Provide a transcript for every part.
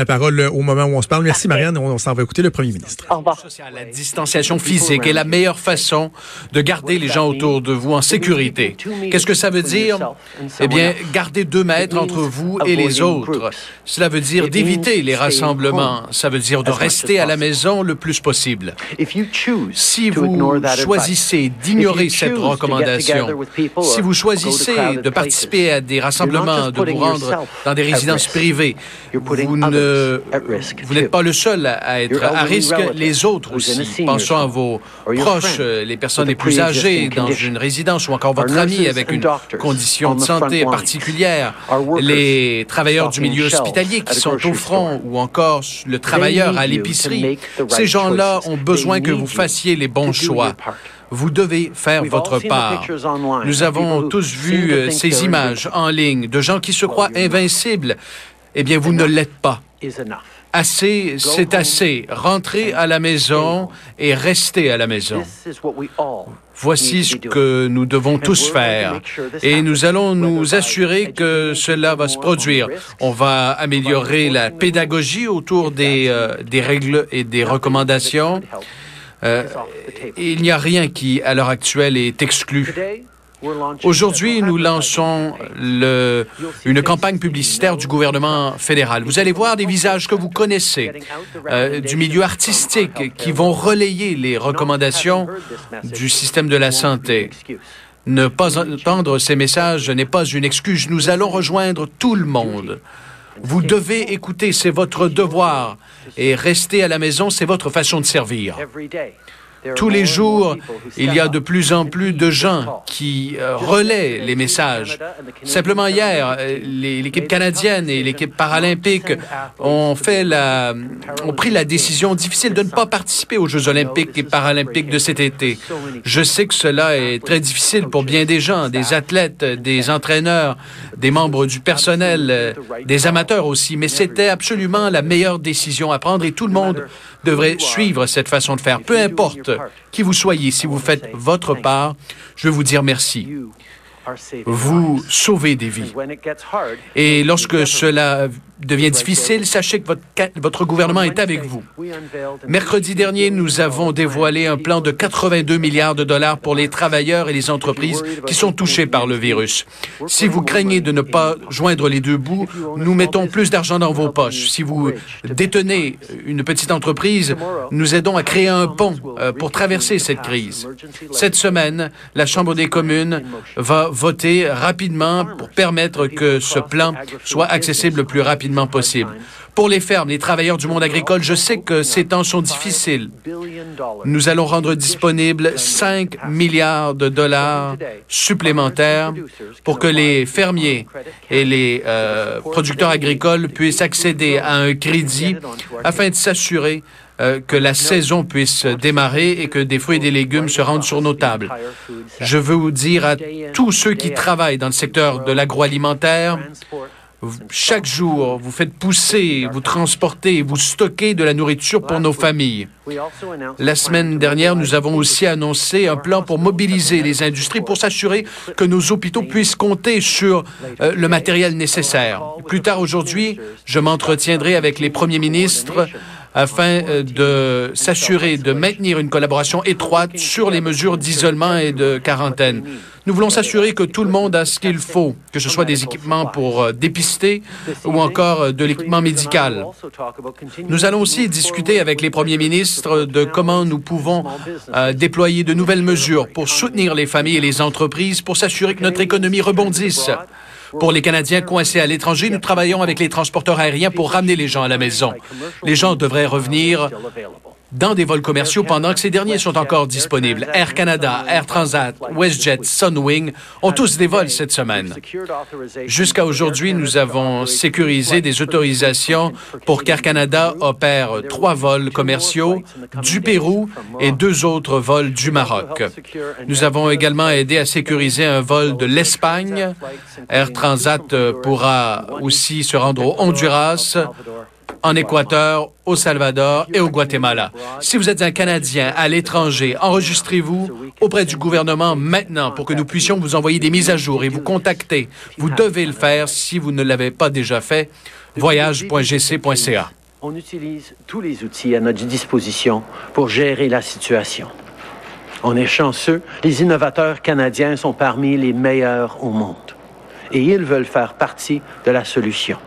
La parole euh, au moment où on se parle. Merci Marianne. On, on s'en va écouter le premier ministre. Au revoir. La distanciation physique est la meilleure façon de garder les gens autour de vous en sécurité. Qu'est-ce que ça veut dire? Eh bien, garder deux mètres entre vous et les autres. Cela veut dire d'éviter les rassemblements. Ça veut dire de rester à la maison le plus possible. Si vous choisissez d'ignorer cette recommandation, si vous choisissez de participer à des rassemblements, de vous rendre dans des résidences privées, vous ne vous n'êtes pas le seul à, à être à risque, les autres aussi. Pensons à vos proches, euh, les personnes les plus âgées dans une résidence ou encore votre ami avec une condition de santé particulière, les travailleurs du milieu hospitalier qui sont au front ou encore le travailleur à l'épicerie. Ces gens-là ont besoin que vous fassiez les bons choix. Vous devez faire votre part. Nous avons tous vu euh, ces images en ligne de gens qui se croient invincibles. Eh bien, vous ne l'êtes pas. Assez, c'est assez. Rentrez à la maison et restez à la maison. Voici ce que nous devons tous faire. Et nous allons nous assurer que cela va se produire. On va améliorer la pédagogie autour des, euh, des règles et des recommandations. Euh, il n'y a rien qui, à l'heure actuelle, est exclu. Aujourd'hui, nous lançons une campagne publicitaire du gouvernement fédéral. Vous allez voir des visages que vous connaissez, euh, du milieu artistique, qui vont relayer les recommandations du système de la santé. Ne pas entendre ces messages n'est pas une excuse. Nous allons rejoindre tout le monde. Vous devez écouter, c'est votre devoir. Et rester à la maison, c'est votre façon de servir. Tous les jours, il y a de plus en plus de gens qui euh, relaient les messages. Simplement hier, l'équipe canadienne et l'équipe paralympique ont fait la, ont pris la décision difficile de ne pas participer aux Jeux olympiques et paralympiques de cet été. Je sais que cela est très difficile pour bien des gens, des athlètes, des entraîneurs, des membres du personnel, des amateurs aussi, mais c'était absolument la meilleure décision à prendre et tout le monde devrait suivre cette façon de faire. Peu importe qui vous soyez, si vous faites votre part, je veux vous dire merci. Vous sauvez des vies. Et lorsque cela devient difficile, sachez que votre, gouvernement est avec vous. Mercredi dernier, nous avons dévoilé un plan de 82 milliards de dollars pour les travailleurs et les entreprises qui sont touchés par le virus. Si vous craignez de ne pas joindre les deux bouts, nous mettons plus d'argent dans vos poches. Si vous détenez une petite entreprise, nous aidons à créer un pont euh, pour traverser cette crise. Cette semaine, la Chambre des communes va voter rapidement pour permettre que ce plan soit accessible le plus rapidement Pour les fermes, les travailleurs du monde agricole, je sais que ces temps sont difficiles. Nous allons rendre disponibles 5 milliards de dollars supplémentaires pour que les fermiers et les euh, producteurs agricoles puissent accéder à un crédit afin de s'assurer euh, que la saison puisse démarrer et que des fruits et des légumes se rendent sur nos tables. Je veux vous dire à tous ceux qui travaillent dans le secteur de l'agroalimentaire, chaque jour, vous faites pousser, vous transportez, vous stockez de la nourriture pour nos familles. La semaine dernière, nous avons aussi annoncé un plan pour mobiliser les industries pour s'assurer que nos hôpitaux puissent compter sur euh, le matériel nécessaire. Plus tard aujourd'hui, je m'entretiendrai avec les premiers ministres afin euh, de s'assurer de maintenir une collaboration étroite sur les mesures d'isolement et de quarantaine. Nous voulons s'assurer que tout le monde a ce qu'il faut, que ce soit des équipements pour euh, dépister ou encore euh, de l'équipement médical. Nous allons aussi discuter avec les premiers ministres de comment nous pouvons euh, déployer de nouvelles mesures pour soutenir les familles et les entreprises pour s'assurer que notre économie rebondisse. Pour les Canadiens coincés à l'étranger, nous travaillons avec les transporteurs aériens pour ramener les gens à la maison. Les gens devraient revenir dans des vols commerciaux pendant que ces derniers sont encore disponibles. Air Canada, Air Transat, WestJet, Sunwing ont tous des vols cette semaine. Jusqu'à aujourd'hui, nous avons sécurisé des autorisations pour qu'Air Canada opère trois vols commerciaux du Pérou et deux autres vols du Maroc. Nous avons également aidé à sécuriser un vol de l'Espagne. Air Transat pourra aussi se rendre au Honduras, en Équateur, au Salvador et au Guatemala. Si vous êtes un Canadien à l'étranger, enregistrez-vous auprès du gouvernement maintenant pour que nous puissions vous envoyer des mises à jour et vous contacter. Vous devez le faire si vous ne l'avez pas déjà fait. Voyage.gc.ca. On utilise tous les outils à notre disposition pour gérer la situation. On est chanceux, les innovateurs canadiens sont parmi les meilleurs au monde et ils veulent faire partie de la solution.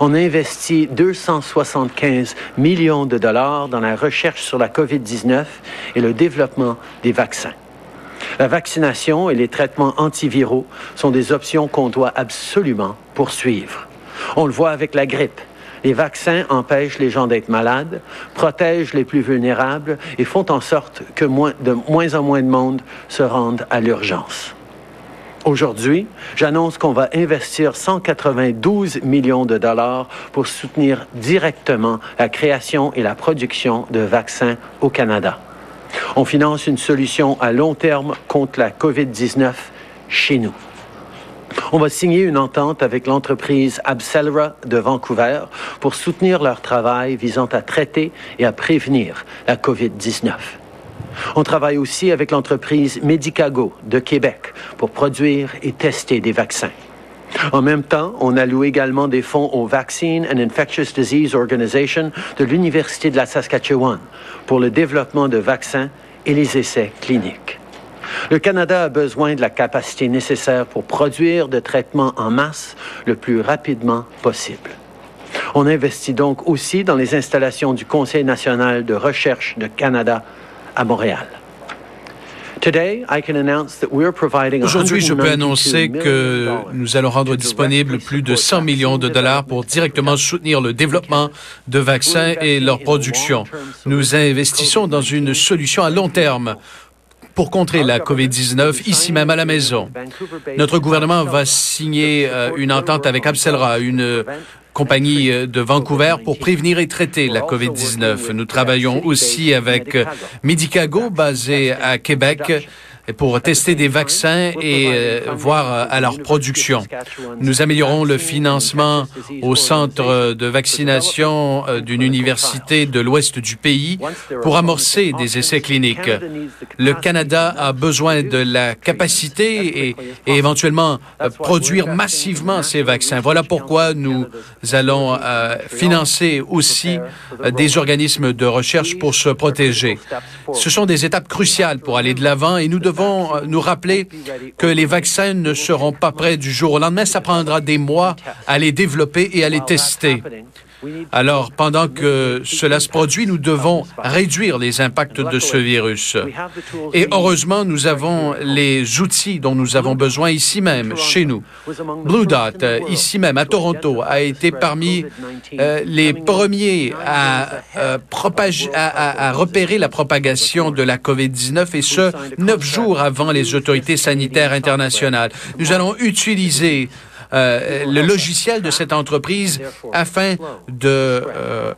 On a investi 275 millions de dollars dans la recherche sur la COVID-19 et le développement des vaccins. La vaccination et les traitements antiviraux sont des options qu'on doit absolument poursuivre. On le voit avec la grippe. Les vaccins empêchent les gens d'être malades, protègent les plus vulnérables et font en sorte que de moins en moins de monde se rendent à l'urgence. Aujourd'hui, j'annonce qu'on va investir 192 millions de dollars pour soutenir directement la création et la production de vaccins au Canada. On finance une solution à long terme contre la COVID-19 chez nous. On va signer une entente avec l'entreprise Abcelera de Vancouver pour soutenir leur travail visant à traiter et à prévenir la COVID-19. On travaille aussi avec l'entreprise Medicago de Québec pour produire et tester des vaccins. En même temps, on alloue également des fonds au Vaccine and Infectious Disease Organization de l'Université de la Saskatchewan pour le développement de vaccins et les essais cliniques. Le Canada a besoin de la capacité nécessaire pour produire de traitements en masse le plus rapidement possible. On investit donc aussi dans les installations du Conseil national de recherche de Canada à Montréal. Aujourd'hui, je peux annoncer que nous allons rendre disponible plus de 100 millions de dollars pour directement soutenir le développement de vaccins et leur production. Nous investissons dans une solution à long terme pour contrer la COVID-19 ici même à la maison. Notre gouvernement va signer euh, une entente avec Abcelra, une compagnie euh, de Vancouver pour prévenir et traiter la COVID-19. Nous travaillons aussi avec euh, Medicago, basé à Québec, pour tester des vaccins et euh, voir euh, à leur production. Nous améliorons le financement au centre de vaccination euh, d'une université de l'ouest du pays pour amorcer des essais cliniques. Le Canada a besoin de la capacité et, et éventuellement produire massivement ces vaccins. Voilà pourquoi nous allons financer aussi des organismes de recherche pour se protéger. Ce sont des étapes cruciales pour aller de l'avant et nous devons devons euh, nous rappeler que les vaccins ne seront pas prêts du jour au lendemain. Ça prendra des mois à les développer et à les tester. Alors, pendant que cela se produit, nous devons réduire les impacts de ce virus. Et heureusement, nous avons les outils dont nous avons besoin ici même, chez nous. Blue Dot, ici même, à Toronto, a été parmi euh, les premiers à, euh, à repérer la propagation de la COVID-19 et ce, neuf jours avant les autorités sanitaires internationales. Nous allons utiliser euh, le logiciel de cette entreprise afin de euh,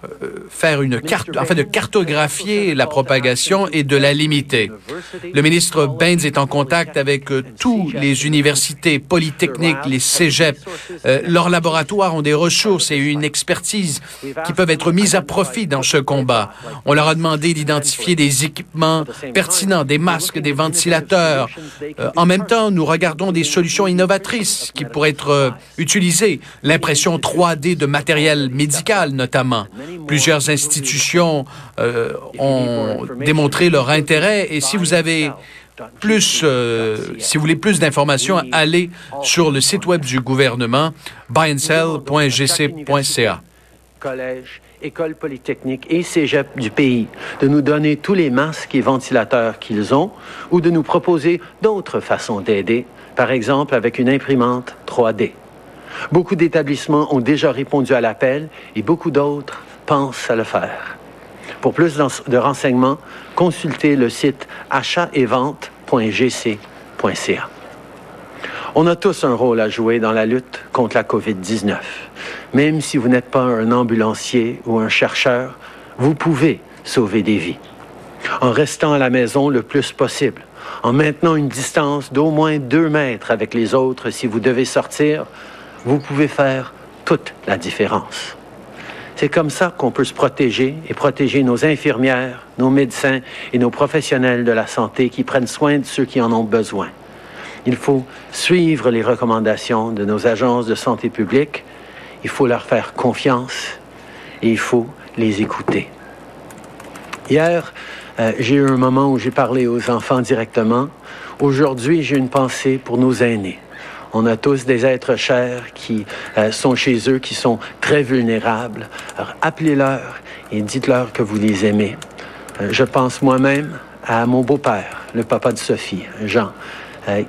faire une carte, afin de cartographier la propagation et de la limiter. Le ministre Baines est en contact avec euh, tous les universités polytechniques, les cégeps. leurs laboratoires ont des ressources et une expertise qui peuvent être mises à profit dans ce combat. On leur a demandé d'identifier des équipements pertinents, des masques, des ventilateurs. en même temps, nous regardons des solutions innovatrices qui pourraient être euh, utiliser l'impression 3D de matériel médical notamment. Plusieurs institutions euh, ont démontré leur intérêt et si vous avez plus, euh, si vous voulez plus d'informations, allez sur le site web du gouvernement buyandcell.gc.ca. Collège, école polytechnique et cégep du pays, de nous donner tous les masques et ventilateurs qu'ils ont ou de nous proposer d'autres façons d'aider, par exemple avec une imprimante 3D. Beaucoup d'établissements ont déjà répondu à l'appel et beaucoup d'autres pensent à le faire. Pour plus de renseignements, consultez le site achetetvente.gc.ca. On a tous un rôle à jouer dans la lutte contre la COVID-19. Même si vous n'êtes pas un ambulancier ou un chercheur, vous pouvez sauver des vies. En restant à la maison le plus possible, en maintenant une distance d'au moins deux mètres avec les autres si vous devez sortir, vous pouvez faire toute la différence. C'est comme ça qu'on peut se protéger et protéger nos infirmières, nos médecins et nos professionnels de la santé qui prennent soin de ceux qui en ont besoin. Il faut suivre les recommandations de nos agences de santé publique, il faut leur faire confiance et il faut les écouter. Hier, euh, j'ai eu un moment où j'ai parlé aux enfants directement. Aujourd'hui, j'ai une pensée pour nos aînés. On a tous des êtres chers qui euh, sont chez eux, qui sont très vulnérables. Alors, appelez-leur et dites-leur que vous les aimez. Euh, je pense moi-même à mon beau-père, le papa de Sophie, Jean.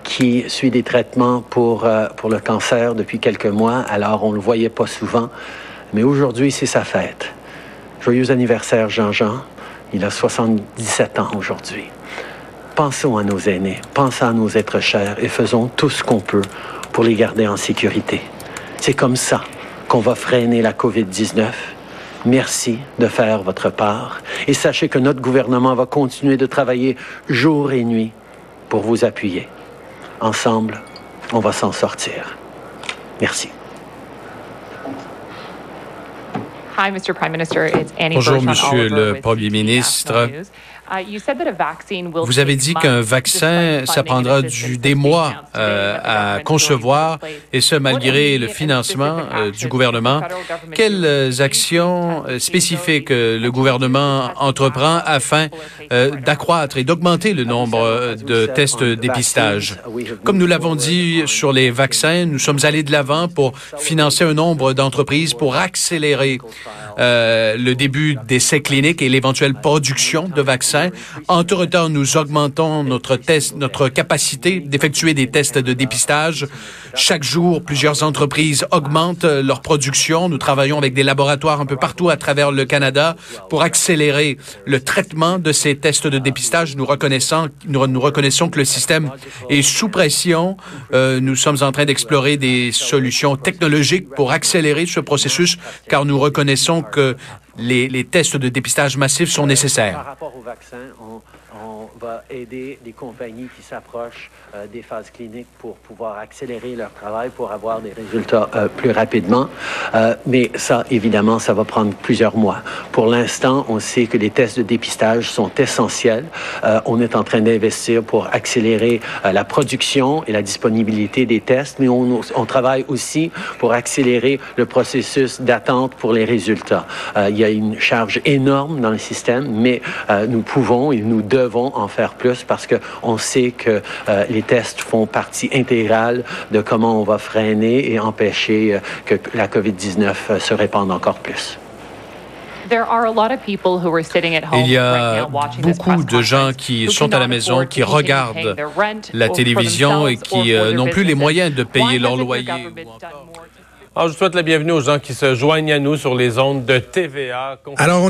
Qui suit des traitements pour, pour le cancer depuis quelques mois. Alors, on ne le voyait pas souvent. Mais aujourd'hui, c'est sa fête. Joyeux anniversaire, Jean-Jean. Il a 77 ans aujourd'hui. Pensons à nos aînés, pensons à nos êtres chers et faisons tout ce qu'on peut pour les garder en sécurité. C'est comme ça qu'on va freiner la COVID-19. Merci de faire votre part et sachez que notre gouvernement va continuer de travailler jour et nuit pour vous appuyer. Ensemble, on va s'en sortir. Merci. Bonjour, Monsieur le Premier ministre. Uh, Vous avez dit qu'un vaccin, ça prendra du, des mois euh, à concevoir, et ce, malgré le financement euh, du gouvernement. Quelles euh, actions spécifiques le gouvernement entreprend afin d'accroître et d'augmenter le nombre de tests de dépistage? Comme nous l'avons dit sur les vaccins, nous sommes allés de l'avant pour financer un nombre d'entreprises pour accélérer le début d'essais cliniques et l'éventuelle production de vaccins en tout temps, nous augmentons notre test, notre capacité d'effectuer des tests de dépistage. Chaque jour, plusieurs entreprises augmentent leur production. Nous travaillons avec des laboratoires un peu partout à travers le Canada pour accélérer le traitement de ces tests de dépistage. Nous reconnaissons, nous, reconnaissons que le système est sous pression. Euh, nous sommes en train d'explorer des solutions technologiques pour accélérer ce processus, car nous reconnaissons que les, tests de dépistage massifs sont nécessaires. On va aider les compagnies qui s'approchent euh, des phases cliniques pour pouvoir accélérer leur travail, pour avoir des résultats euh, plus rapidement. Euh, mais ça, évidemment, ça va prendre plusieurs mois. Pour l'instant, on sait que les tests de dépistage sont essentiels. on est en train d'investir pour accélérer la production et la disponibilité des tests, mais on, on travaille aussi pour accélérer le processus d'attente pour les résultats. il y a une charge énorme dans le système, mais nous pouvons et nous devons en faire plus parce qu'on sait que les les tests font partie intégrale de comment on va freiner et empêcher euh, que la COVID-19 euh, se répande encore plus. Il y a beaucoup de gens qui sont à la maison, qui regardent la télévision et qui euh, n'ont plus les moyens de payer leur loyer. Alors, je souhaite la bienvenue aux gens qui se joignent à nous sur les ondes de TVA. Alors, on est